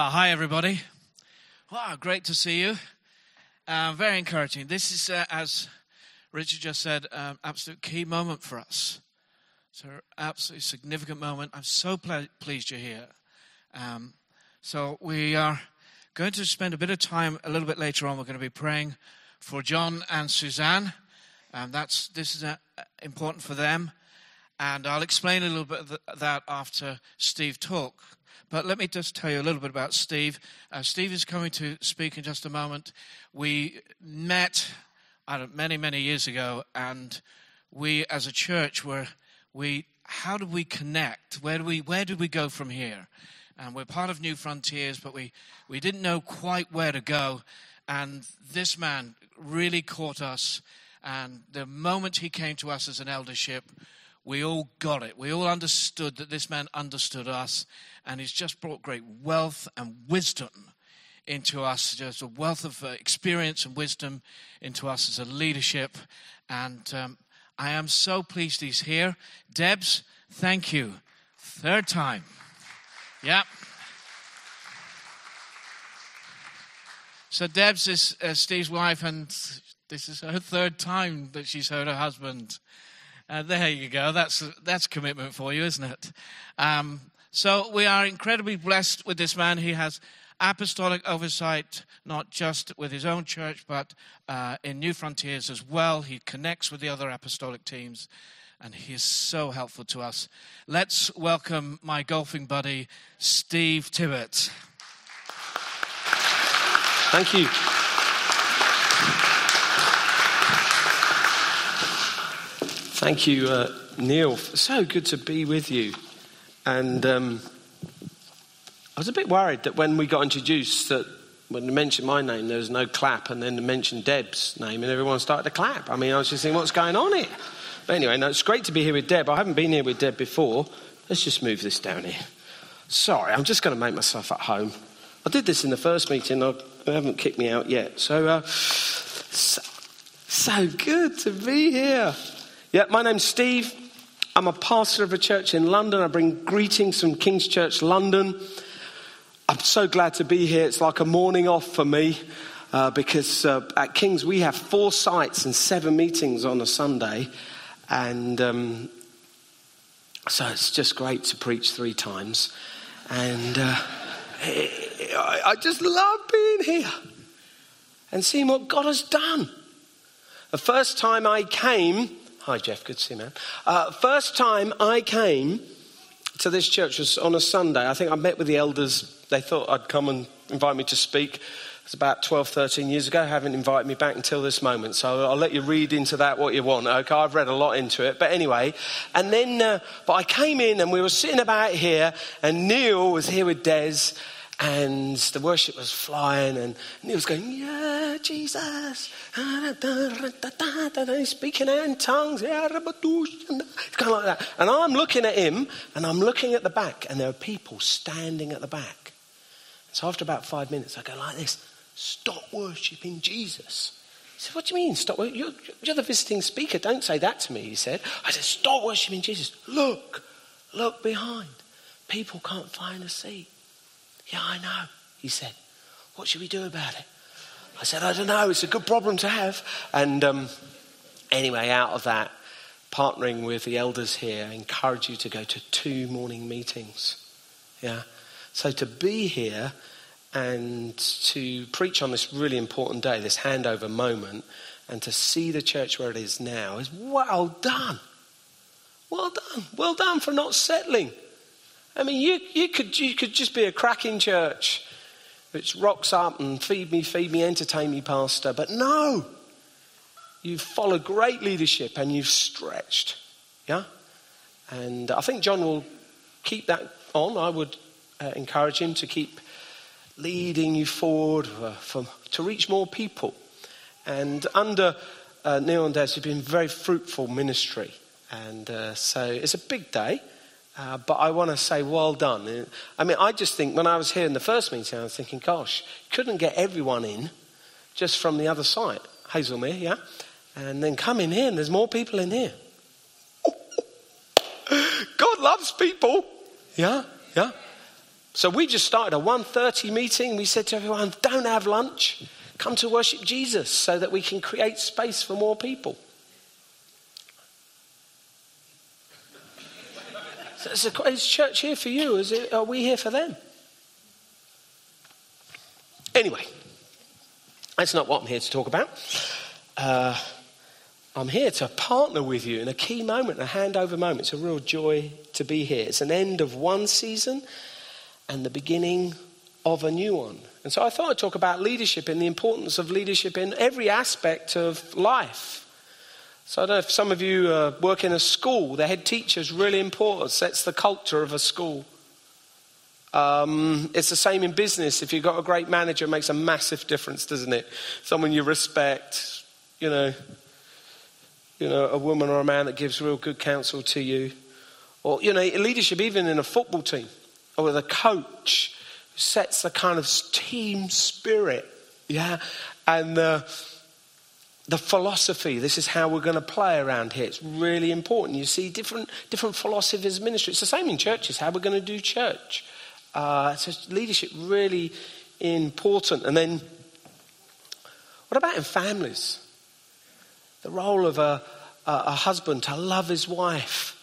Uh, hi, everybody. Wow, great to see you. Uh, very encouraging. This is, uh, as Richard just said, an absolute key moment for us. It's an absolutely significant moment. I'm so ple- pleased you're here. Um, so we are going to spend a bit of time a little bit later on. We're going to be praying for John and Suzanne. Um, that's this is uh, important for them, and I'll explain a little bit of that after Steve talk. But let me just tell you a little bit about Steve. Uh, Steve is coming to speak in just a moment. We met many, many years ago, and we, as a church, were we. How do we connect? Where do we Where do we go from here? And we're part of New Frontiers, but we we didn't know quite where to go. And this man really caught us. And the moment he came to us as an eldership, we all got it. We all understood that this man understood us, and he's just brought great wealth and wisdom into us, just a wealth of uh, experience and wisdom into us as a leadership. And um, I am so pleased he's here. Debs, thank you. Third time. Yep. So Debs is uh, Steve's wife, and this is her third time that she's heard her husband uh, there you go. That's that's commitment for you, isn't it? Um, so we are incredibly blessed with this man. He has apostolic oversight, not just with his own church, but uh, in New Frontiers as well. He connects with the other apostolic teams, and he is so helpful to us. Let's welcome my golfing buddy, Steve Tibbert. Thank you. Thank you, uh, Neil. So good to be with you. And um, I was a bit worried that when we got introduced, that when they mentioned my name, there was no clap, and then they mentioned Deb's name, and everyone started to clap. I mean, I was just thinking, what's going on here? But anyway, no, it's great to be here with Deb. I haven't been here with Deb before. Let's just move this down here. Sorry, I'm just going to make myself at home. I did this in the first meeting. I, they haven't kicked me out yet. So, uh, so, so good to be here. Yeah, my name's Steve. I'm a pastor of a church in London. I bring greetings from King's Church London. I'm so glad to be here. It's like a morning off for me uh, because uh, at King's we have four sites and seven meetings on a Sunday. And um, so it's just great to preach three times. And uh, I just love being here and seeing what God has done. The first time I came, Hi, Jeff. Good to see you, man. Uh, first time I came to this church was on a Sunday. I think I met with the elders. They thought I'd come and invite me to speak. It was about 12, 13 years ago. Haven't invited me back until this moment. So I'll let you read into that what you want. Okay, I've read a lot into it. But anyway, and then, uh, but I came in and we were sitting about here, and Neil was here with Des and the worship was flying, and he was going, Yeah, Jesus. He's speaking out in tongues. It's kind of like that. And I'm looking at him, and I'm looking at the back, and there are people standing at the back. So after about five minutes, I go like this Stop worshipping Jesus. He said, What do you mean, stop? You're, you're the visiting speaker. Don't say that to me, he said. I said, Stop worshipping Jesus. Look, look behind. People can't find a seat. Yeah, I know, he said. What should we do about it? I said, I don't know. It's a good problem to have. And um, anyway, out of that, partnering with the elders here, I encourage you to go to two morning meetings. Yeah. So to be here and to preach on this really important day, this handover moment, and to see the church where it is now is well done. Well done. Well done for not settling. I mean, you, you, could, you could just be a cracking church which rocks up and feed me, feed me, entertain me, pastor. But no, you've followed great leadership and you've stretched. Yeah? And I think John will keep that on. I would uh, encourage him to keep leading you forward uh, for, to reach more people. And under uh, Neil and Des, you've been very fruitful ministry. And uh, so it's a big day. Uh, but I want to say, well done. I mean, I just think when I was here in the first meeting, I was thinking, gosh, couldn't get everyone in just from the other side, Hazelmere, yeah? And then come in here, and there's more people in here. God loves people, yeah, yeah. So we just started a 1.30 meeting. We said to everyone, don't have lunch. Come to worship Jesus so that we can create space for more people. So is church here for you? Is it, are we here for them? Anyway, that's not what I'm here to talk about. Uh, I'm here to partner with you in a key moment, a handover moment. It's a real joy to be here. It's an end of one season and the beginning of a new one. And so I thought I'd talk about leadership and the importance of leadership in every aspect of life. So I don't know if some of you uh, work in a school, the head teacher is really important, sets the culture of a school. Um, it's the same in business. If you've got a great manager, it makes a massive difference, doesn't it? Someone you respect, you know, you know, a woman or a man that gives real good counsel to you. Or, you know, leadership even in a football team or with a coach who sets the kind of team spirit, yeah? And the, the philosophy, this is how we're going to play around here. It's really important. You see different, different philosophies ministry. It's the same in churches, how we're going to do church. Uh, so leadership really important. And then, what about in families? The role of a, a, a husband to love his wife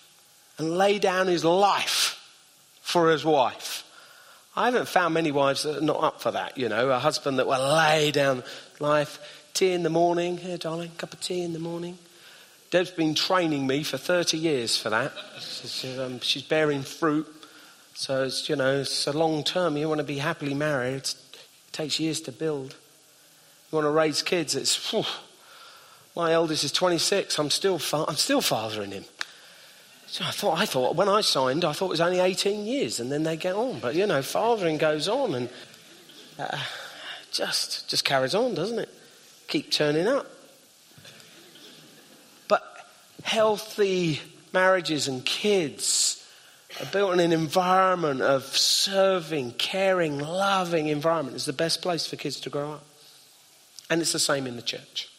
and lay down his life for his wife. I haven't found many wives that are not up for that, you know, a husband that will lay down life. Tea in the morning, here, darling, cup of tea in the morning. Deb's been training me for 30 years for that. She's, um, she's bearing fruit. So it's, you know, it's a long term. You want to be happily married. It's, it takes years to build. You want to raise kids. It's, whew, my eldest is 26. I'm still, fa- I'm still fathering him. So I thought, I thought, when I signed, I thought it was only 18 years and then they get on. But, you know, fathering goes on and uh, just, just carries on, doesn't it? Keep turning up. But healthy marriages and kids are built in an environment of serving, caring, loving environment is the best place for kids to grow up. And it's the same in the church.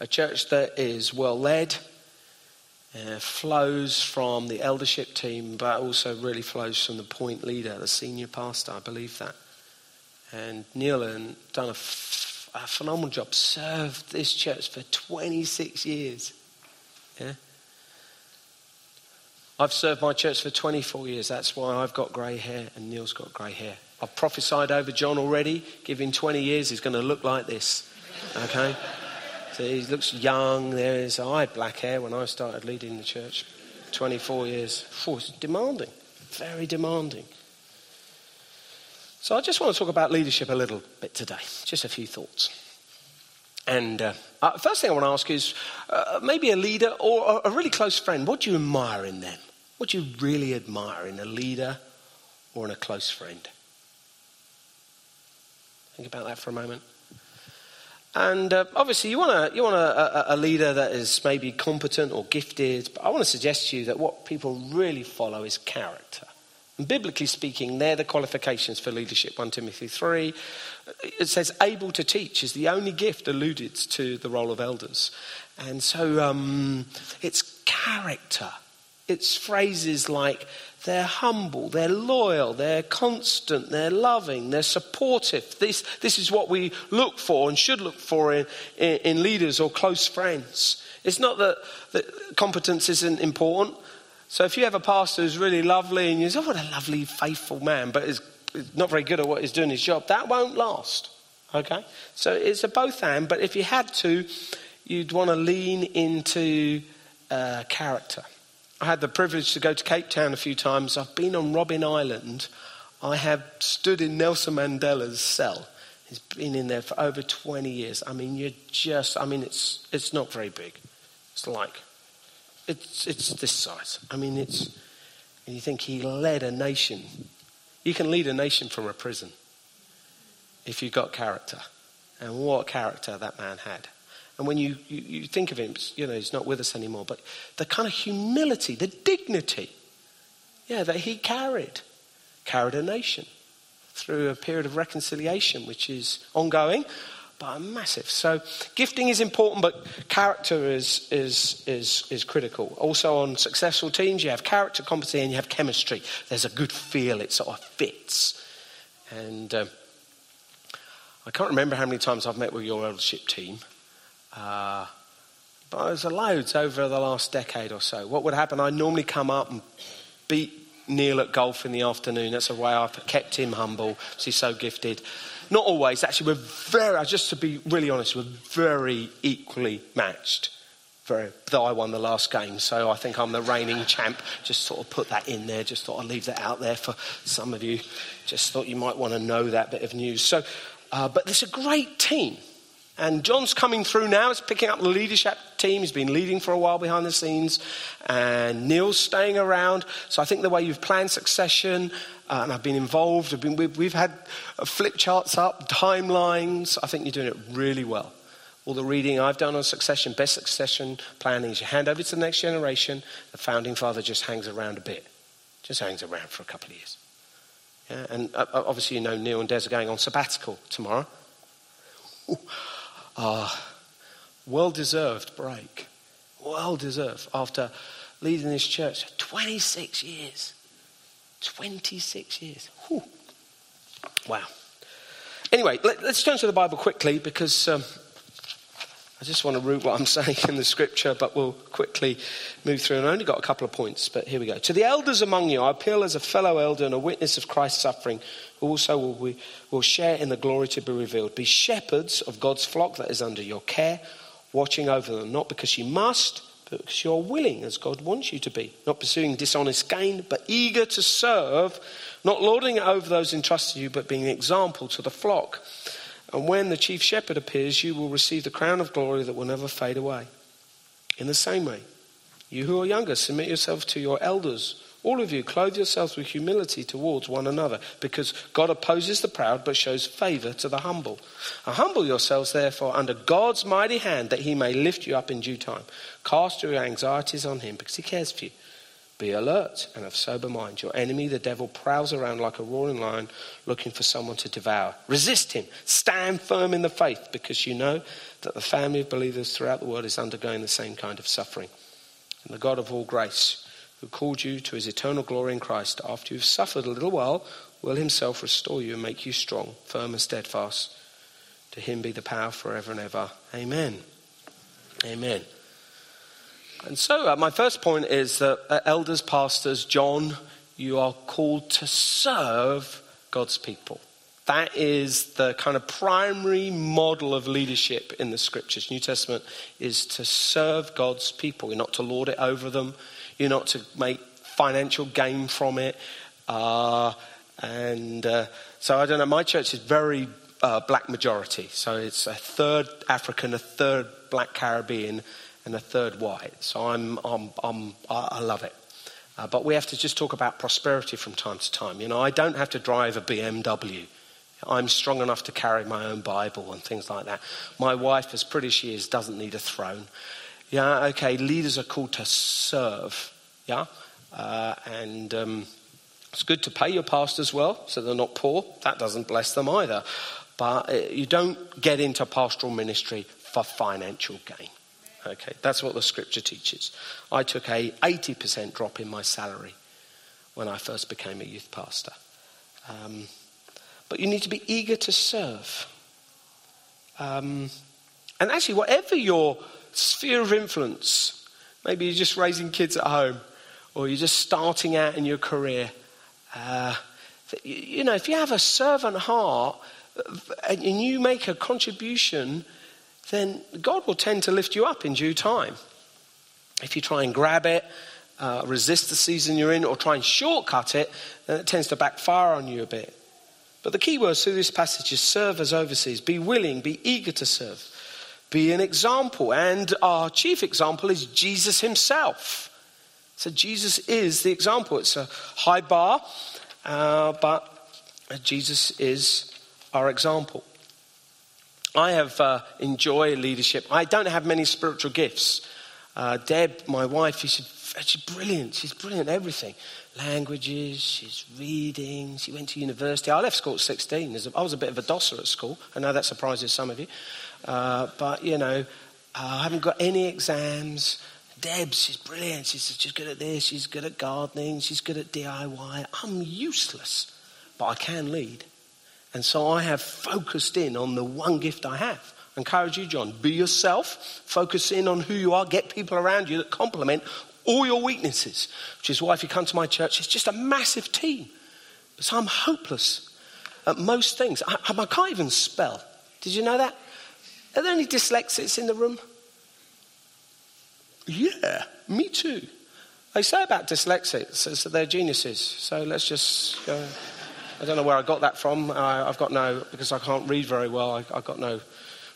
A church that is well led, uh, flows from the eldership team, but also really flows from the point leader, the senior pastor. I believe that. And Neil has done a phenomenal job, served this church for 26 years. Yeah? I've served my church for 24 years. That's why I've got grey hair and Neil's got grey hair. I've prophesied over John already. Give him 20 years, he's going to look like this. Okay? So he looks young. There's I had black hair when I started leading the church. 24 years. Oh, it's demanding. Very demanding. So I just want to talk about leadership a little bit today. Just a few thoughts. And uh, uh, first thing I want to ask is uh, maybe a leader or a really close friend. What do you admire in them? What do you really admire in a leader or in a close friend? Think about that for a moment. And uh, obviously, you want, a, you want a, a, a, leader that is maybe competent or gifted, but I want to suggest to you that what people really follow is character. And biblically speaking, they're the qualifications for leadership. 1 Timothy 3. It says, able to teach is the only gift alluded to the role of elders. And so um, it's character. It's phrases like they're humble, they're loyal, they're constant, they're loving, they're supportive. This, this is what we look for and should look for in, in, in leaders or close friends. It's not that, that competence isn't important. So if you have a pastor who's really lovely and you say, oh, what a lovely, faithful man, but is not very good at what he's doing his job, that won't last. Okay? So it's a both and, but if you had to, you'd want to lean into uh, character. I had the privilege to go to Cape Town a few times. I've been on Robben Island. I have stood in Nelson Mandela's cell. He's been in there for over 20 years. I mean, you're just, I mean, it's, it's not very big. It's like, it's, it's this size. I mean, it's, and you think he led a nation. You can lead a nation from a prison if you've got character. And what character that man had. And when you, you, you, think of him, you know, he's not with us anymore, but the kind of humility, the dignity, yeah, that he carried, carried a nation through a period of reconciliation, which is ongoing, but massive. So gifting is important, but character is, is, is, is critical. Also on successful teams, you have character, competency, and you have chemistry. There's a good feel, it sort of fits. And um, I can't remember how many times I've met with your eldership team. Uh, but there's loads over the last decade or so. What would happen? I normally come up and beat Neil at golf in the afternoon. That's the way I've kept him humble. He's so gifted. Not always. Actually, we're very, I just to be really honest, we're very equally matched. Very, though I won the last game, so I think I'm the reigning champ. Just sort of put that in there. Just thought I'd leave that out there for some of you. Just thought you might want to know that bit of news. So, uh, but it's a great team. And John's coming through now. He's picking up the leadership team. He's been leading for a while behind the scenes. And Neil's staying around. So I think the way you've planned succession, uh, and I've been involved, I've been, we've, we've had uh, flip charts up, timelines. I think you're doing it really well. All the reading I've done on succession, best succession planning is you hand over to the next generation. The founding father just hangs around a bit, just hangs around for a couple of years. Yeah, and uh, obviously, you know, Neil and Des are going on sabbatical tomorrow. Ah, well deserved break. Well deserved after leading this church 26 years. 26 years. Whew. Wow. Anyway, let, us turn to the Bible quickly because um, I just want to root what I'm saying in the scripture, but we'll quickly move through. And I only got a couple of points, but here we go. To the elders among you, I appeal as a fellow elder and a witness of Christ's suffering, who also will, will share in the glory to be revealed. Be shepherds of God's flock that is under your care, watching over them, not because you must, but because you're willing, as God wants you to be. Not pursuing dishonest gain, but eager to serve, not lording it over those entrusted to you, but being an example to the flock. And when the chief shepherd appears, you will receive the crown of glory that will never fade away. In the same way, you who are younger, submit yourselves to your elders. All of you, clothe yourselves with humility towards one another, because God opposes the proud but shows favor to the humble. Humble yourselves, therefore, under God's mighty hand, that he may lift you up in due time. Cast your anxieties on him, because he cares for you. Be alert and of sober mind. Your enemy, the devil, prowls around like a roaring lion looking for someone to devour. Resist him. Stand firm in the faith because you know that the family of believers throughout the world is undergoing the same kind of suffering. And the God of all grace, who called you to his eternal glory in Christ, after you've suffered a little while, will himself restore you and make you strong, firm, and steadfast. To him be the power forever and ever. Amen. Amen. And so, uh, my first point is that uh, elders, pastors, John, you are called to serve God's people. That is the kind of primary model of leadership in the scriptures. New Testament is to serve God's people. You're not to lord it over them, you're not to make financial gain from it. Uh, and uh, so, I don't know, my church is very uh, black majority. So, it's a third African, a third black Caribbean and a third white. So I'm, I'm, I'm, i love it. Uh, but we have to just talk about prosperity from time to time. You know, I don't have to drive a BMW. I'm strong enough to carry my own Bible and things like that. My wife, as pretty as she is, doesn't need a throne. Yeah, okay, leaders are called to serve. Yeah? Uh, and um, it's good to pay your pastors well so they're not poor. That doesn't bless them either. But uh, you don't get into pastoral ministry for financial gain. Okay, that's what the scripture teaches. I took a 80% drop in my salary when I first became a youth pastor. Um, but you need to be eager to serve. Um, and actually, whatever your sphere of influence, maybe you're just raising kids at home, or you're just starting out in your career. Uh, you know, if you have a servant heart uh, and you make a contribution then God will tend to lift you up in due time. If you try and grab it, uh, resist the season you're in, or try and shortcut it, then it tends to backfire on you a bit. But the key words through this passage is serve as overseers. Be willing, be eager to serve, be an example. And our chief example is Jesus himself. So Jesus is the example. It's a high bar, uh, but Jesus is our example. I have uh, enjoyed leadership. I don't have many spiritual gifts. Uh, Deb, my wife, she's, she's brilliant. She's brilliant at everything. languages, she's reading, she went to university. I left school at 16. I was a bit of a dosser at school. I know that surprises some of you. Uh, but, you know, I haven't got any exams. Deb, she's brilliant. She's, she's good at this. She's good at gardening. She's good at DIY. I'm useless, but I can lead. And so I have focused in on the one gift I have. I encourage you, John, be yourself. Focus in on who you are. Get people around you that complement all your weaknesses. Which is why if you come to my church, it's just a massive team. So I'm hopeless at most things. I, I can't even spell. Did you know that? Are there any dyslexics in the room? Yeah, me too. They say about dyslexics that they're geniuses. So let's just go. I don't know where I got that from. I, have got no, because I can't read very well, I, have got no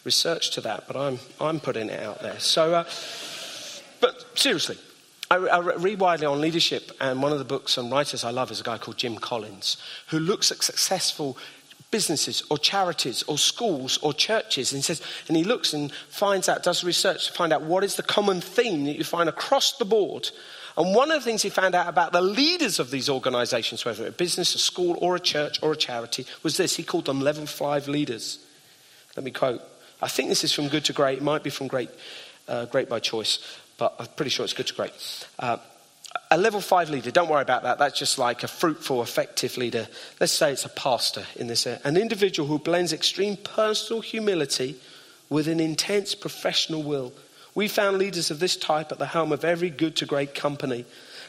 research to that, but I'm, I'm putting it out there. So, uh, but seriously, I, I, read widely on leadership, and one of the books and writers I love is a guy called Jim Collins, who looks at successful businesses or charities or schools or churches and says and he looks and finds out does research to find out what is the common theme that you find across the board and one of the things he found out about the leaders of these organizations whether it's a business a school or a church or a charity was this he called them level 5 leaders let me quote i think this is from good to great it might be from great uh, great by choice but i'm pretty sure it's good to great uh, a level five leader, don't worry about that. That's just like a fruitful, effective leader. Let's say it's a pastor in this area. An individual who blends extreme personal humility with an intense professional will. We found leaders of this type at the helm of every good to great company.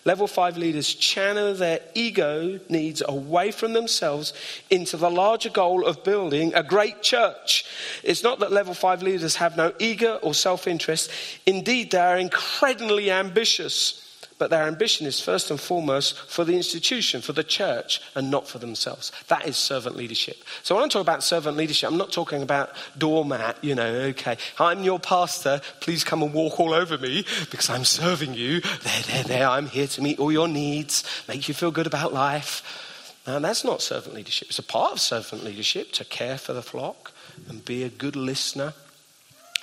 Level five leaders channel their ego needs away from themselves into the larger goal of building a great church. It's not that level five leaders have no ego or self interest. Indeed, they are incredibly ambitious but their ambition is first and foremost for the institution, for the church, and not for themselves. That is servant leadership. So when I talk about servant leadership, I'm not talking about doormat, you know, okay, I'm your pastor, please come and walk all over me because I'm serving you. There, there, there, I'm here to meet all your needs, make you feel good about life. And that's not servant leadership. It's a part of servant leadership to care for the flock and be a good listener.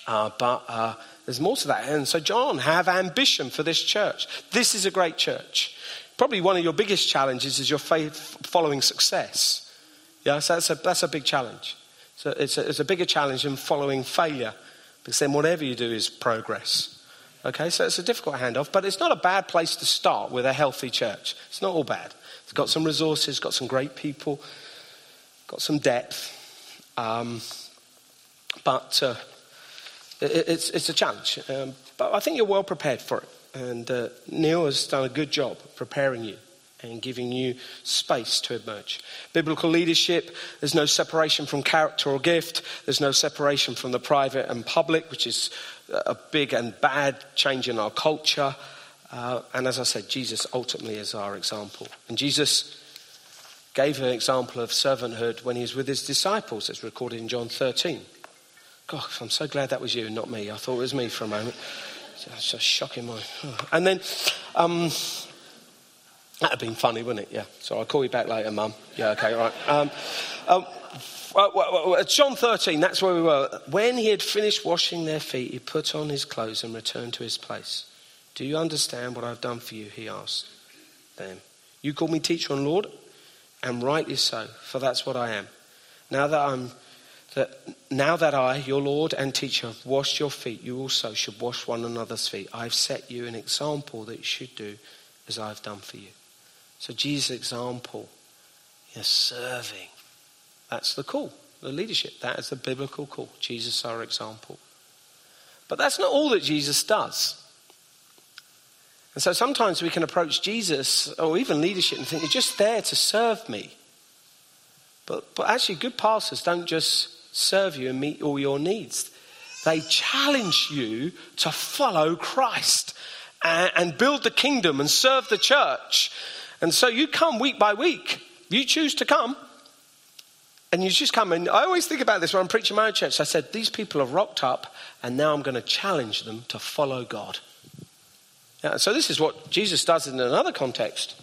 Uh, but uh, there's more to that. And so, John, have ambition for this church. This is a great church. Probably one of your biggest challenges is your faith following success. Yeah, so that's a, that's a big challenge. So it's a, it's a bigger challenge than following failure, because then whatever you do is progress. Okay, so it's a difficult handoff, but it's not a bad place to start with a healthy church. It's not all bad. It's got some resources, got some great people, got some depth. Um, but uh, it's, it's a challenge, um, but I think you're well prepared for it. And uh, Neil has done a good job preparing you and giving you space to emerge. Biblical leadership, there's no separation from character or gift, there's no separation from the private and public, which is a big and bad change in our culture. Uh, and as I said, Jesus ultimately is our example. And Jesus gave an example of servanthood when he was with his disciples, as recorded in John 13. I'm so glad that was you, and not me. I thought it was me for a moment. It's just shocking. My, and then, um, that'd have been funny, wouldn't it? Yeah. So I'll call you back later, Mum. Yeah, okay, right. Um, um, John 13, that's where we were. When he had finished washing their feet, he put on his clothes and returned to his place. Do you understand what I've done for you? He asked them. You call me teacher and Lord, and rightly so, for that's what I am. Now that I'm that now that I, your Lord and teacher, have washed your feet, you also should wash one another's feet. I've set you an example that you should do as I've done for you. So Jesus' example is serving. That's the call, the leadership. That is the biblical call. Jesus, our example. But that's not all that Jesus does. And so sometimes we can approach Jesus or even leadership and think, you're just there to serve me. But, but actually, good pastors don't just serve you and meet all your needs. They challenge you to follow Christ and, and build the kingdom and serve the church. And so you come week by week. You choose to come. And you just come. And I always think about this when I'm preaching my own church. I said, These people have rocked up, and now I'm going to challenge them to follow God. So this is what Jesus does in another context.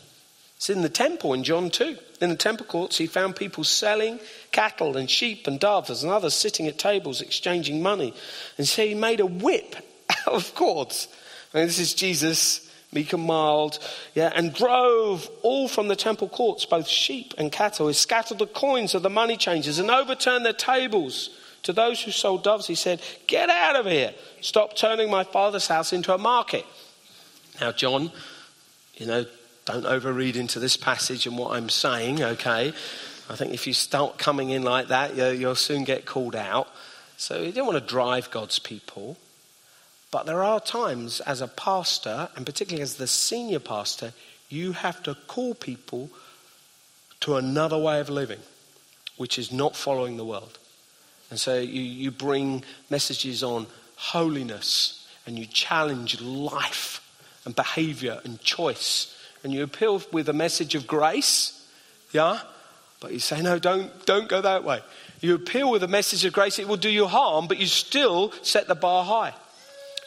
It's in the temple in John 2. In the temple courts, he found people selling cattle and sheep and doves and others sitting at tables exchanging money. And so he made a whip out of cords. And this is Jesus meek and mild, yeah, and drove all from the temple courts, both sheep and cattle. He scattered the coins of the money changers and overturned their tables. To those who sold doves, he said, Get out of here. Stop turning my father's house into a market. Now, John, you know, don't overread into this passage and what I'm saying, okay? I think if you start coming in like that, you'll soon get called out. So he didn't want to drive God's people. But there are times as a pastor, and particularly as the senior pastor, you have to call people to another way of living, which is not following the world. And so you, you bring messages on holiness and you challenge life and behavior and choice. And you appeal with a message of grace, yeah? But you say, no, don't, don't go that way. You appeal with a message of grace, it will do you harm, but you still set the bar high.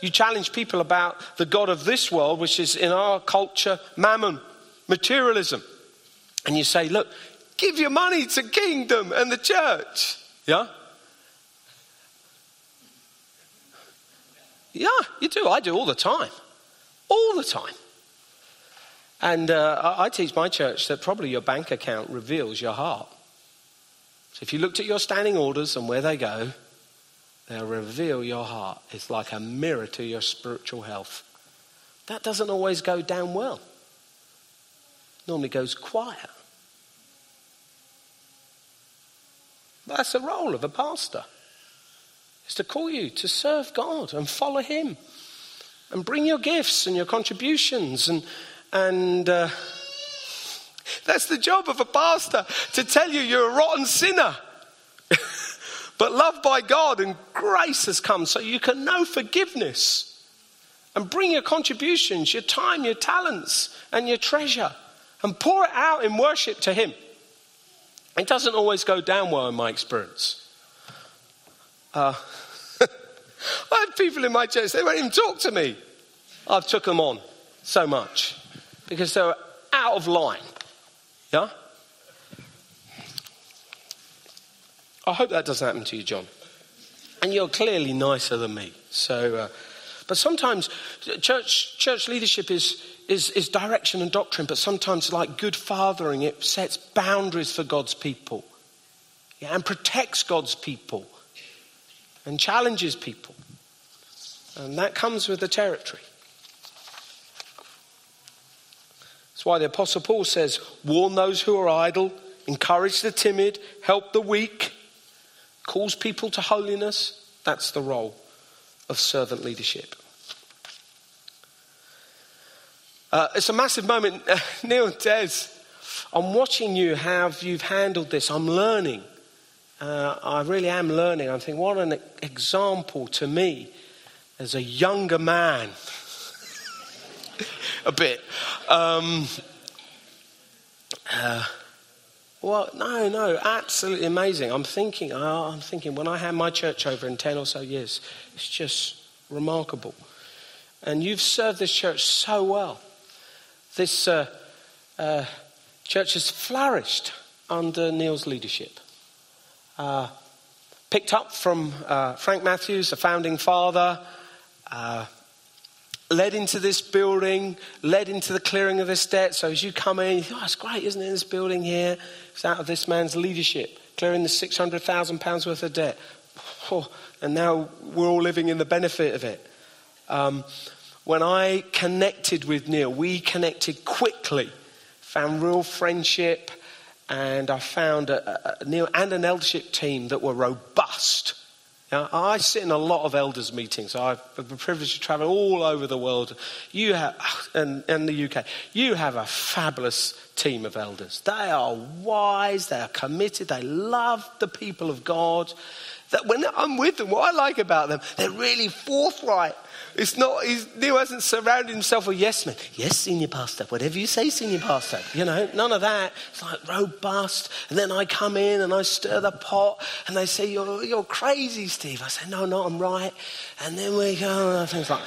You challenge people about the God of this world, which is in our culture mammon, materialism. And you say, look, give your money to kingdom and the church. Yeah? Yeah, you do. I do all the time. All the time. And uh, I teach my church that probably your bank account reveals your heart. So if you looked at your standing orders and where they go, They'll reveal your heart. It's like a mirror to your spiritual health. That doesn't always go down well. Normally goes quiet. That's the role of a pastor. Is to call you to serve God and follow Him, and bring your gifts and your contributions, and and uh, that's the job of a pastor to tell you you're a rotten sinner. but loved by God and grace has come so you can know forgiveness and bring your contributions, your time, your talents, and your treasure and pour it out in worship to Him. It doesn't always go down well in my experience. Uh, I have people in my church, they won't even talk to me. I've took them on so much because they're out of line. Yeah? I hope that doesn't happen to you, John. And you're clearly nicer than me. So, uh, but sometimes church, church leadership is, is, is direction and doctrine, but sometimes, like good fathering, it sets boundaries for God's people yeah, and protects God's people and challenges people. And that comes with the territory. That's why the Apostle Paul says, warn those who are idle, encourage the timid, help the weak calls people to holiness, that's the role of servant leadership. Uh, it's a massive moment. Neil Des, I'm watching you how you've handled this. I'm learning. Uh, I really am learning. I'm thinking, what an example to me as a younger man. a bit. Um, uh, well, no, no, absolutely amazing. I'm thinking, I'm thinking when I hand my church over in 10 or so years, it's just remarkable. And you've served this church so well. This uh, uh, church has flourished under Neil's leadership. Uh, picked up from uh, Frank Matthews, the founding father, uh, led into this building, led into the clearing of this debt. So as you come in, oh, it's great, isn't it, this building here? It's out of this man's leadership, clearing the £600,000 worth of debt. Oh, and now we're all living in the benefit of it. Um, when I connected with Neil, we connected quickly, found real friendship, and I found a, a, Neil and an eldership team that were robust now, I sit in a lot of elders' meetings. I've the privilege to travel all over the world. You have, ah, and, and the UK, you have a fabulous team of elders. They are wise, they are committed, they love the people of God. That when I'm with them, what I like about them, they're really forthright. It's not, he's, Neil hasn't surrounded himself with yes men. Yes, senior pastor, whatever you say, senior pastor. You know, none of that. It's like robust. And then I come in and I stir the pot and they say, You're, you're crazy, Steve. I say, No, no, I'm right. And then we go, and things like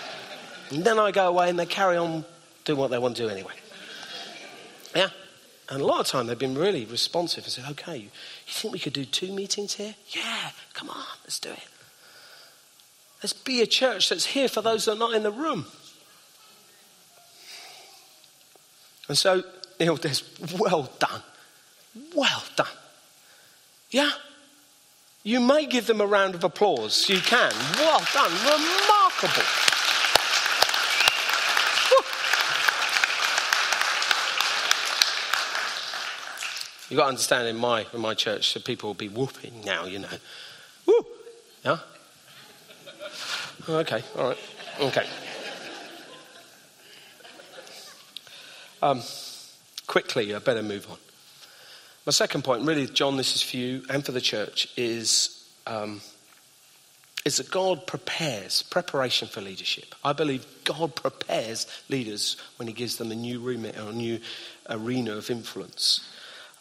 And then I go away and they carry on doing what they want to do anyway. Yeah. And a lot of time they've been really responsive and said, Okay, you think we could do two meetings here? Yeah, come on, let's do it. Let's be a church that's here for those that are not in the room. And so Neil does, well done. Well done. Yeah? You may give them a round of applause. You can. Well done. Remarkable. You've got to understand in my, in my church, so people will be whooping now, you know. Woo! Yeah? Okay, all right. Okay. Um, quickly, I better move on. My second point, really, John, this is for you and for the church, is, um, is that God prepares, preparation for leadership. I believe God prepares leaders when He gives them a new remit or a new arena of influence.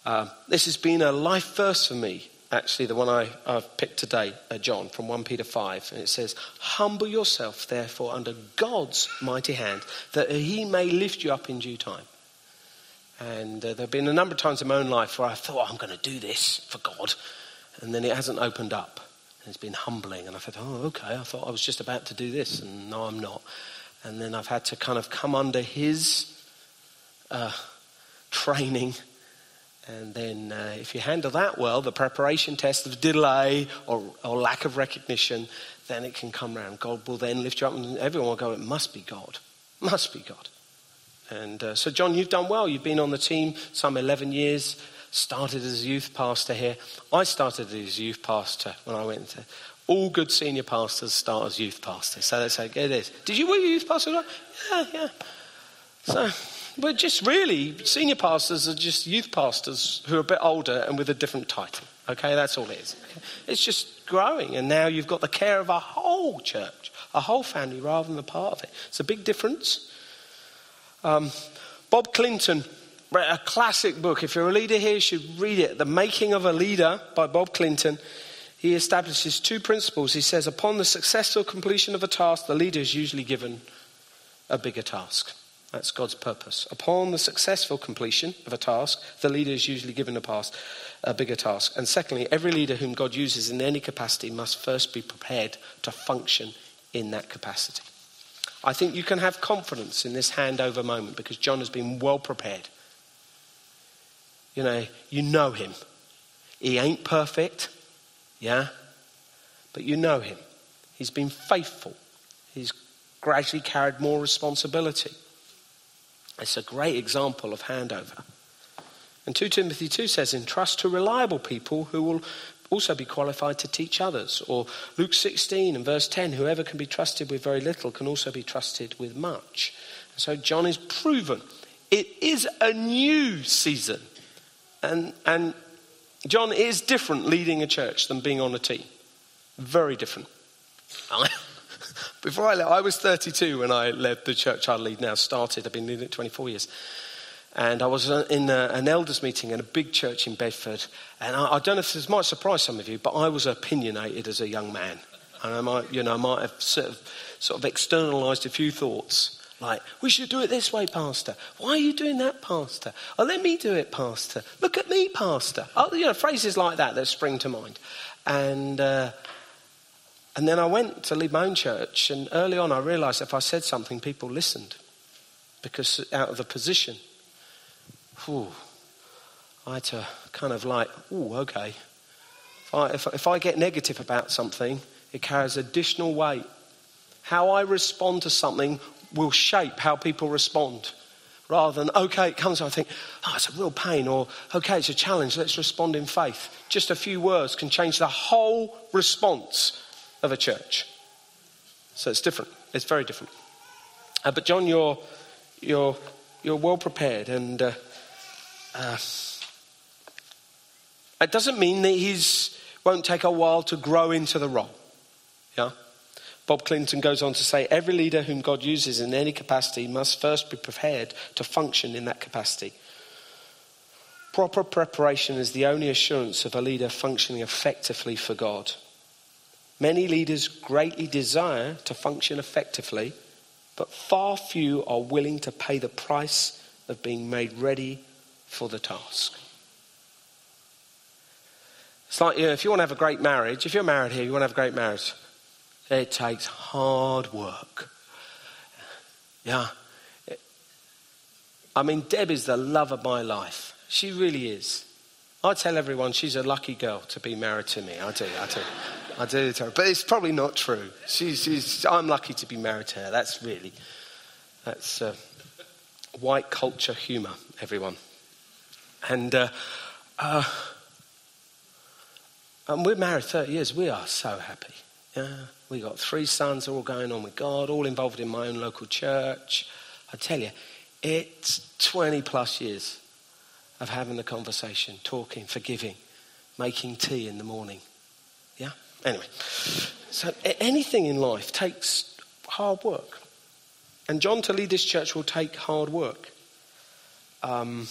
Uh, this has been a life verse for me, actually, the one I, have picked today, uh, John, from 1 Peter 5. And it says, Humble yourself, therefore, under God's mighty hand, that He may lift you up in due time. And uh, there have been a number of times in my own life where I thought, I'm going to do this for God. And then it hasn't opened up. And it's been humbling. And I thought, oh, okay, I thought I was just about to do this. And no, I'm not. And then I've had to kind of come under His uh, training. And then, uh, if you handle that well, the preparation test of delay or, or lack of recognition, then it can come round. God will then lift you up, and everyone will go, It must be God. Must be God. And uh, so, John, you've done well. You've been on the team some 11 years, started as a youth pastor here. I started as a youth pastor when I went to. All good senior pastors start as youth pastors. So that's how it is. Did you were you youth pastor? Yeah, yeah. So, we're just really, senior pastors are just youth pastors who are a bit older and with a different title. Okay, that's all it is. It's just growing, and now you've got the care of a whole church, a whole family, rather than a part of it. It's a big difference. Um, Bob Clinton wrote a classic book. If you're a leader here, you should read it. The Making of a Leader by Bob Clinton. He establishes two principles. He says, upon the successful completion of a task, the leader is usually given a bigger task. That's God's purpose. Upon the successful completion of a task, the leader is usually given a, pass, a bigger task. And secondly, every leader whom God uses in any capacity must first be prepared to function in that capacity. I think you can have confidence in this handover moment because John has been well prepared. You know, you know him. He ain't perfect, yeah? But you know him. He's been faithful. He's gradually carried more responsibility. It's a great example of handover. And 2 Timothy 2 says, entrust to reliable people who will also be qualified to teach others. Or Luke 16 and verse 10 whoever can be trusted with very little can also be trusted with much. And so John is proven. It is a new season. And, and John is different leading a church than being on a team. Very different. Before I left, I was 32 when I led the church I lead now started. I've been leading it 24 years. And I was in a, an elders meeting in a big church in Bedford. And I, I, don't know if this might surprise some of you, but I was opinionated as a young man. And I might, you know, I might have sort of, sort of externalized a few thoughts. Like, we should do it this way, Pastor. Why are you doing that, Pastor? Oh, let me do it, Pastor. Look at me, Pastor. Oh, you know, phrases like that that spring to mind. And, uh, and then I went to lead my own church. And early on, I realized if I said something, people listened because out of the position whew, I had to kind of like, oh, okay. If I, if, if I get negative about something, it carries additional weight. How I respond to something will shape how people respond. Rather than, okay, it comes, I think, oh, it's a real pain, or okay, it's a challenge, let's respond in faith. Just a few words can change the whole response of a church. So it's different. It's very different. Uh, but John, you're, you're, you're well prepared, and uh, uh, it doesn't mean that he won't take a while to grow into the role. Yeah? Bob Clinton goes on to say every leader whom God uses in any capacity must first be prepared to function in that capacity. Proper preparation is the only assurance of a leader functioning effectively for God. Many leaders greatly desire to function effectively, but far few are willing to pay the price of being made ready for the task. It's like, you know, if you want to have a great marriage, if you're married here, you want to have a great marriage, it takes hard work. Yeah. I mean, Deb is the love of my life. She really is. I tell everyone she's a lucky girl to be married to me. I do, I do. I do tell her. But it's probably not true. She's, she's, I'm lucky to be married to her. That's really, that's uh, white culture humour, everyone. And, uh, uh, and we're married 30 years. We are so happy. Yeah, we got three sons, all going on with God, all involved in my own local church. I tell you, it's 20 plus years of having the conversation, talking, forgiving, making tea in the morning. Yeah? Anyway, so anything in life takes hard work. And John to lead this church will take hard work. Um,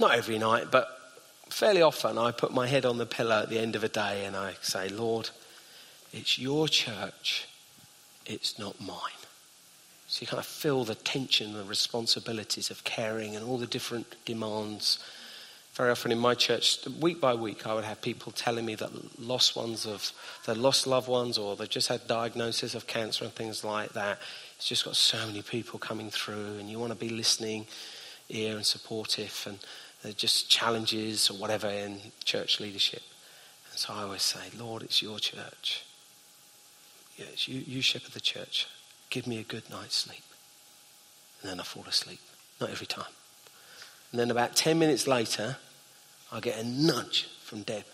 not every night, but fairly often I put my head on the pillow at the end of a day and I say, Lord, it's your church, it's not mine. So you kind of feel the tension the responsibilities of caring and all the different demands. Very often in my church, week by week, I would have people telling me that lost ones of their lost loved ones, or they've just had diagnosis of cancer and things like that. It's just got so many people coming through, and you want to be listening, ear and supportive, and just challenges or whatever in church leadership. And so I always say, Lord, it's your church. Yes, you, you shepherd the church. Give me a good night's sleep. And then I fall asleep. Not every time. And then about 10 minutes later, I get a nudge from Deb.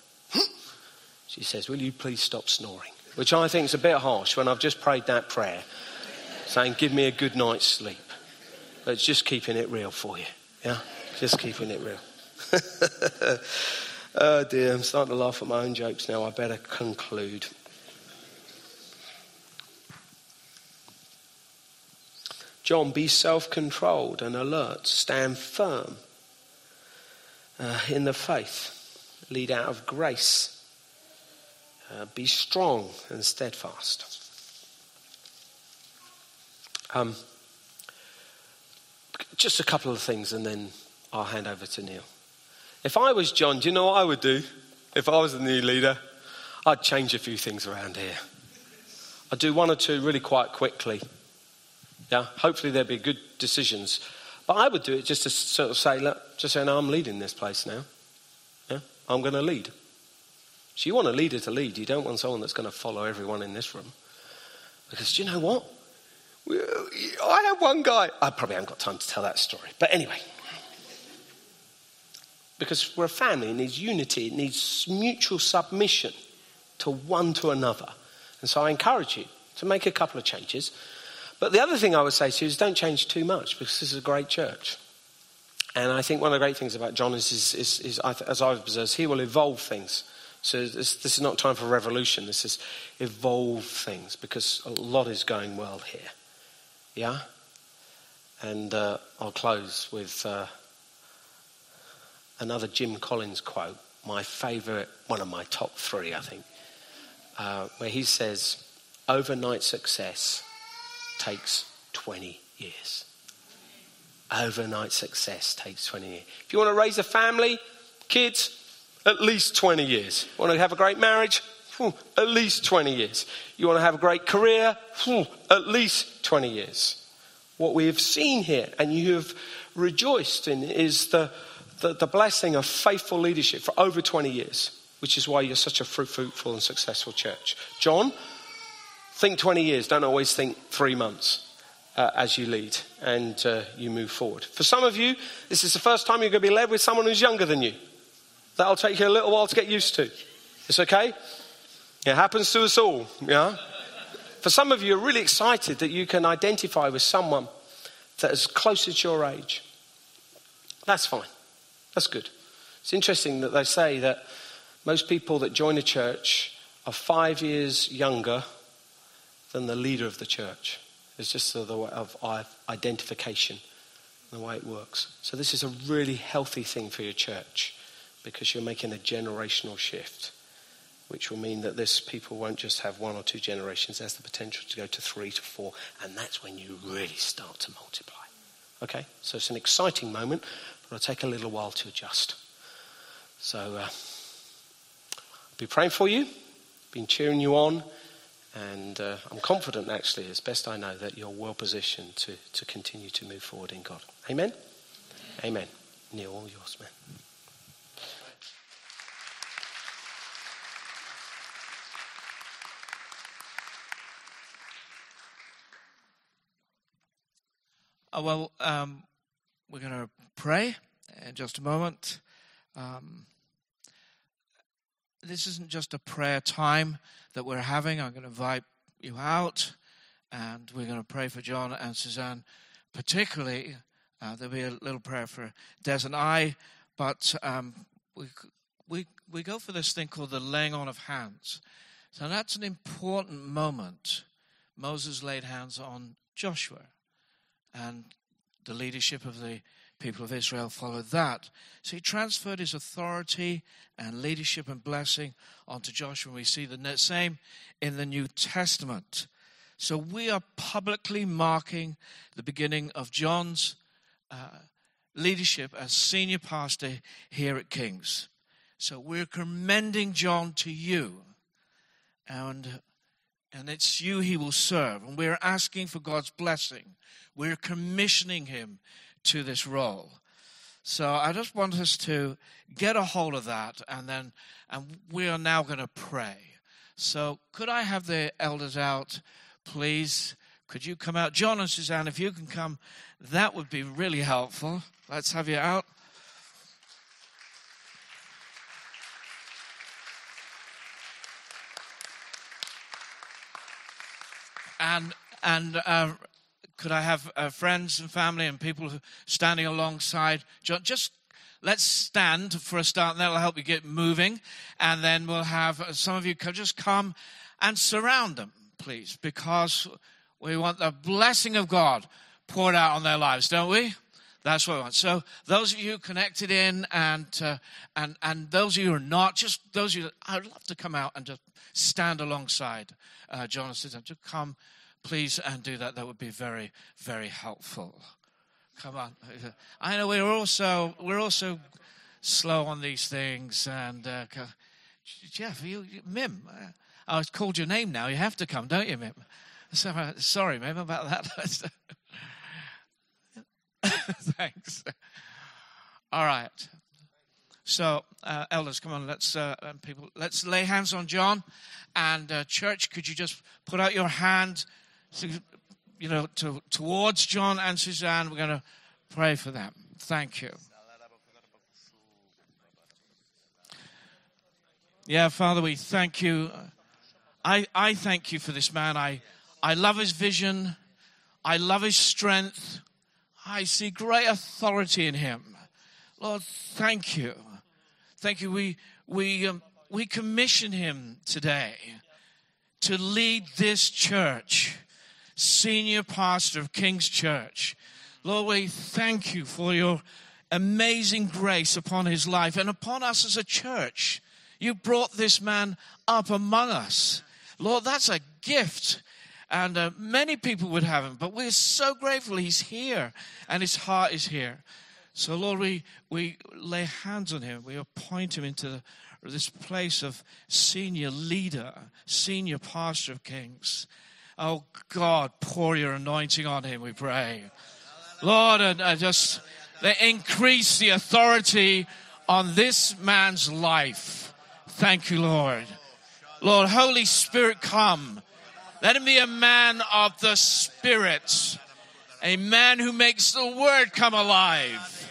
She says, Will you please stop snoring? Which I think is a bit harsh when I've just prayed that prayer, saying, Give me a good night's sleep. But it's just keeping it real for you. Yeah? Just keeping it real. oh dear, I'm starting to laugh at my own jokes now. I better conclude. John, be self controlled and alert. Stand firm uh, in the faith. Lead out of grace. Uh, be strong and steadfast. Um, just a couple of things and then I'll hand over to Neil. If I was John, do you know what I would do? If I was the new leader, I'd change a few things around here. I'd do one or two really quite quickly yeah, hopefully there'll be good decisions. But I would do it just to sort of say, look, just say, no, I'm leading this place now. Yeah, I'm going to lead. So you want a leader to lead. You don't want someone that's going to follow everyone in this room. Because do you know what? I had one guy. I probably haven't got time to tell that story. But anyway. Because we're a family, it needs unity, it needs mutual submission to one to another. And so I encourage you to make a couple of changes. But the other thing I would say to you is don't change too much because this is a great church. And I think one of the great things about John is, is, is, is as I've observed, he will evolve things. So this, this, is not time for revolution. This is evolve things because a lot is going well here. Yeah? And uh, I'll close with uh, another Jim Collins quote, my favourite, one of my top three, I think, uh, where he says, overnight success takes 20 years. Overnight success takes 20 years. If you want to raise a family, kids, at least 20 years. Want to have a great marriage? At least 20 years. You want to have a great career? At least 20 years. What we have seen here and you have rejoiced in is the, the, the blessing of faithful leadership for over 20 years, which is why you're such a fruitful and successful church. John, Think 20 years, don't always think three months uh, as you lead and uh, you move forward. For some of you, this is the first time you're going to be led with someone who's younger than you. That'll take you a little while to get used to. It's okay? It happens to us all, yeah? For some of you, you're really excited that you can identify with someone that is close to your age. That's fine. That's good. It's interesting that they say that most people that join a church are five years younger than the leader of the church. It's just the way of identification, the way it works. So this is a really healthy thing for your church because you're making a generational shift, which will mean that this people won't just have one or two generations. There's the potential to go to three to four, and that's when you really start to multiply. Okay, so it's an exciting moment, but it'll take a little while to adjust. So uh, I'll be praying for you, been cheering you on And uh, I'm confident, actually, as best I know, that you're well positioned to, to continue to move forward in God. Amen? Amen. Neil, all yours, man. Oh, well, um, we're going to pray in just a moment. Um, this isn't just a prayer time that we're having. I'm going to invite you out and we're going to pray for John and Suzanne, particularly. Uh, there'll be a little prayer for Des and I, but um, we, we, we go for this thing called the laying on of hands. So that's an important moment. Moses laid hands on Joshua and the leadership of the people of Israel followed that. So he transferred his authority and leadership and blessing onto Joshua. We see the same in the New Testament. So we are publicly marking the beginning of John's uh, leadership as senior pastor here at King's. So we're commending John to you. And and it's you he will serve. And we're asking for God's blessing. We're commissioning him to this role. So I just want us to get a hold of that, and then and we are now going to pray. So could I have the elders out, please? Could you come out, John and Suzanne? If you can come, that would be really helpful. Let's have you out. And and uh, could I have uh, friends and family and people standing alongside? Just let's stand for a start, and that'll help you get moving. And then we'll have uh, some of you just come and surround them, please, because we want the blessing of God poured out on their lives, don't we? That's what we want. So those of you connected in, and uh, and and those of you who are not, just those of you, I'd love to come out and just stand alongside uh, Jonathan to come please and do that. That would be very, very helpful. Come on. I know we're also we're also slow on these things. And uh, Jeff, you, you Mim, uh, I called your name now. You have to come, don't you, Mim? So, uh, sorry, Mim, about that. Thanks. All right. So, uh, elders, come on, let's uh, people, let's lay hands on John, and uh, church, could you just put out your hand you know, to, towards John and Suzanne. We're going to pray for them. Thank you. Yeah, Father, we thank you. I, I thank you for this man. I, I love his vision. I love his strength. I see great authority in him. Lord, thank you. Thank you. We, we, um, we commission him today to lead this church senior pastor of King's Church. Lord, we thank you for your amazing grace upon his life and upon us as a church. You brought this man up among us. Lord, that's a gift. And uh, many people would have him, but we're so grateful he's here and his heart is here. So, Lord, we, we lay hands on him. We appoint him into this place of senior leader, senior pastor of kings. Oh God, pour your anointing on him, we pray. Lord, and I just increase the authority on this man's life. Thank you, Lord. Lord, Holy Spirit, come. Let him be a man of the Spirit, a man who makes the Word come alive,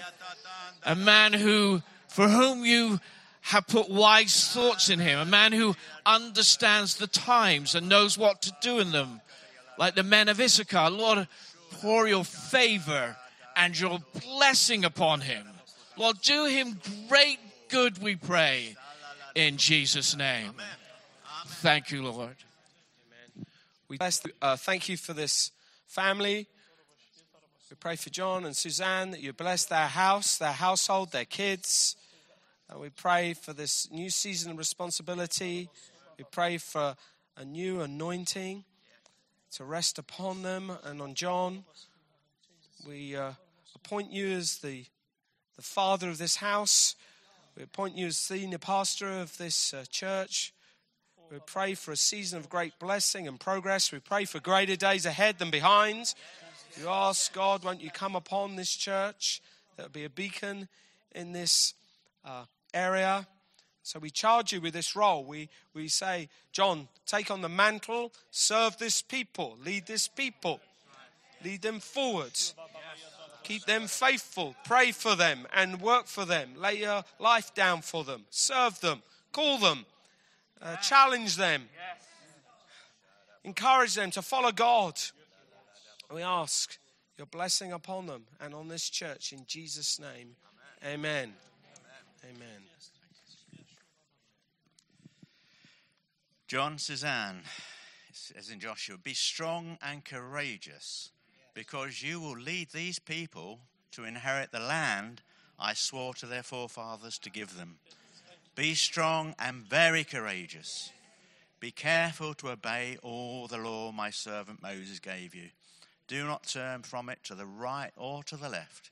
a man who, for whom you have put wise thoughts in him, a man who understands the times and knows what to do in them, like the men of Issachar. Lord, pour your favor and your blessing upon him. Lord, do him great good, we pray, in Jesus' name. Thank you, Lord. We bless, uh, thank you for this family. We pray for John and Suzanne that you bless their house, their household, their kids. And we pray for this new season of responsibility. We pray for a new anointing to rest upon them and on John. We uh, appoint you as the, the father of this house. We appoint you as senior pastor of this uh, church. We pray for a season of great blessing and progress. We pray for greater days ahead than behind. You ask God, won't you come upon this church? There'll be a beacon in this uh, area. So we charge you with this role. We, we say, John, take on the mantle, serve this people, lead this people, lead them forwards, Keep them faithful, pray for them, and work for them. Lay your life down for them, serve them, call them, uh, challenge them, encourage them to follow God. We ask your blessing upon them and on this church in Jesus' name. Amen. Amen. John Suzanne says in Joshua, Be strong and courageous, because you will lead these people to inherit the land I swore to their forefathers to give them. Be strong and very courageous. Be careful to obey all the law my servant Moses gave you. Do not turn from it to the right or to the left,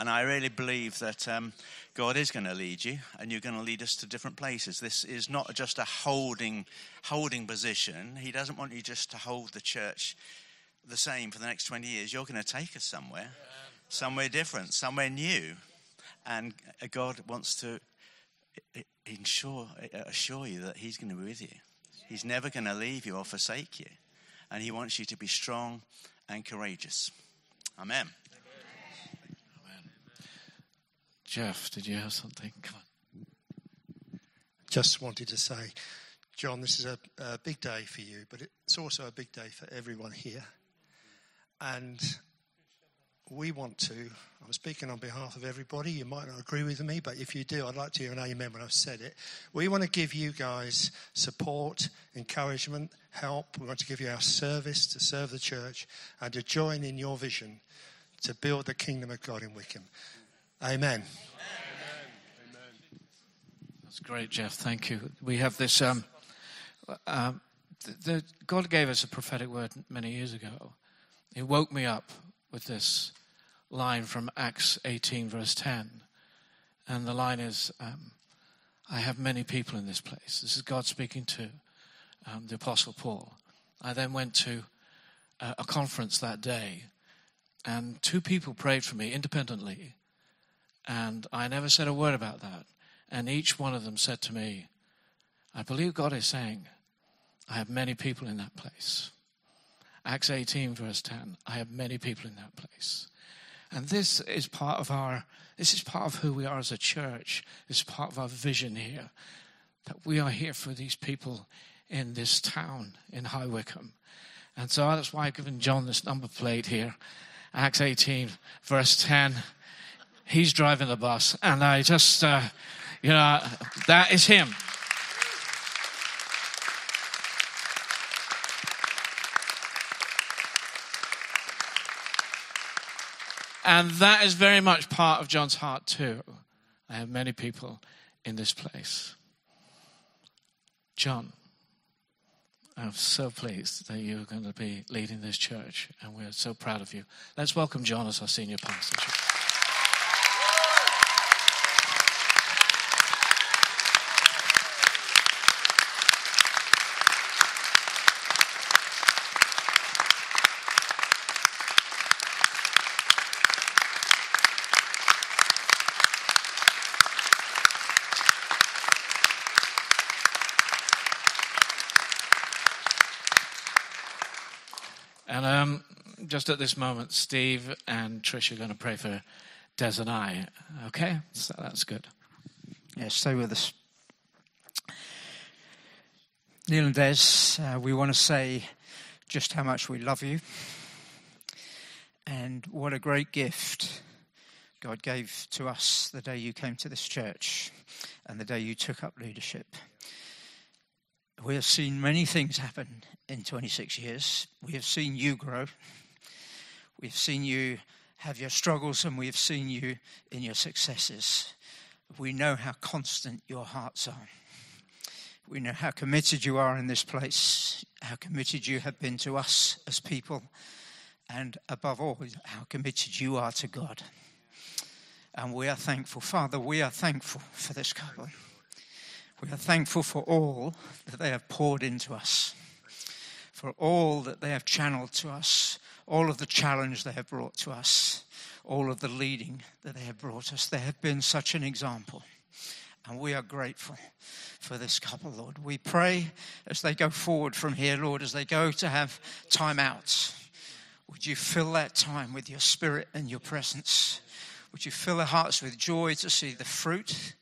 And I really believe that um, God is going to lead you, and you're going to lead us to different places. This is not just a holding holding position. He doesn't want you just to hold the church the same for the next 20 years. You're going to take us somewhere, somewhere different, somewhere new, and uh, God wants to uh, ensure uh, assure you that He's going to be with you. He's never going to leave you or forsake you, and He wants you to be strong and courageous. Amen. Jeff, did you have something? Come on. Just wanted to say, John, this is a, a big day for you, but it's also a big day for everyone here. And we want to, I'm speaking on behalf of everybody. You might not agree with me, but if you do, I'd like to hear an amen when I've said it. We want to give you guys support, encouragement, help. We want to give you our service to serve the church and to join in your vision to build the kingdom of God in Wycombe. Amen. That's great, Jeff. Thank you. We have this. Um, uh, the, the, God gave us a prophetic word many years ago. He woke me up with this line from Acts 18, verse 10. And the line is um, I have many people in this place. This is God speaking to um, the Apostle Paul. I then went to uh, a conference that day, and two people prayed for me independently and I never said a word about that. And each one of them said to me, I believe God is saying, I have many people in that place. Acts 18, verse 10, I have many people in that place. And this is part of our, this is part of who we are as a church. It's part of our vision here. That we are here for these people in this town, in High Wycombe. And so that's why I've given John this number plate here. Acts 18, verse 10 he's driving the bus. And I just, uh, you know, that is him. And that is very much part of John's heart, too. I have many people in this place. John, I'm so pleased that you're going to be leading this church, and we're so proud of you. Let's welcome John as our senior pastor. Just at this moment, Steve and Trish are going to pray for Des and I. Okay? So that's good. Yeah, stay with us. Neil and Des, uh, we want to say just how much we love you and what a great gift God gave to us the day you came to this church and the day you took up leadership. We have seen many things happen in 26 years. We have seen you grow. We've seen you have your struggles and we have seen you in your successes. We know how constant your hearts are. We know how committed you are in this place, how committed you have been to us as people, and above all, how committed you are to God. And we are thankful. Father, we are thankful for this couple. We are thankful for all that they have poured into us, for all that they have channeled to us, all of the challenge they have brought to us, all of the leading that they have brought us. They have been such an example. And we are grateful for this couple, Lord. We pray as they go forward from here, Lord, as they go to have time out. Would you fill that time with your spirit and your presence? Would you fill their hearts with joy to see the fruit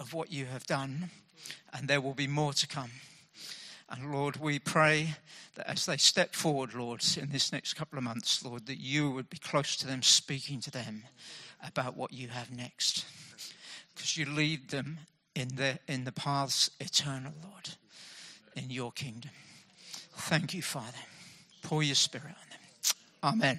of what you have done? And there will be more to come. And Lord, we pray that as they step forward, Lord, in this next couple of months, Lord, that you would be close to them, speaking to them about what you have next. Because you lead them in the, in the paths eternal, Lord, in your kingdom. Thank you, Father. Pour your spirit on them. Amen.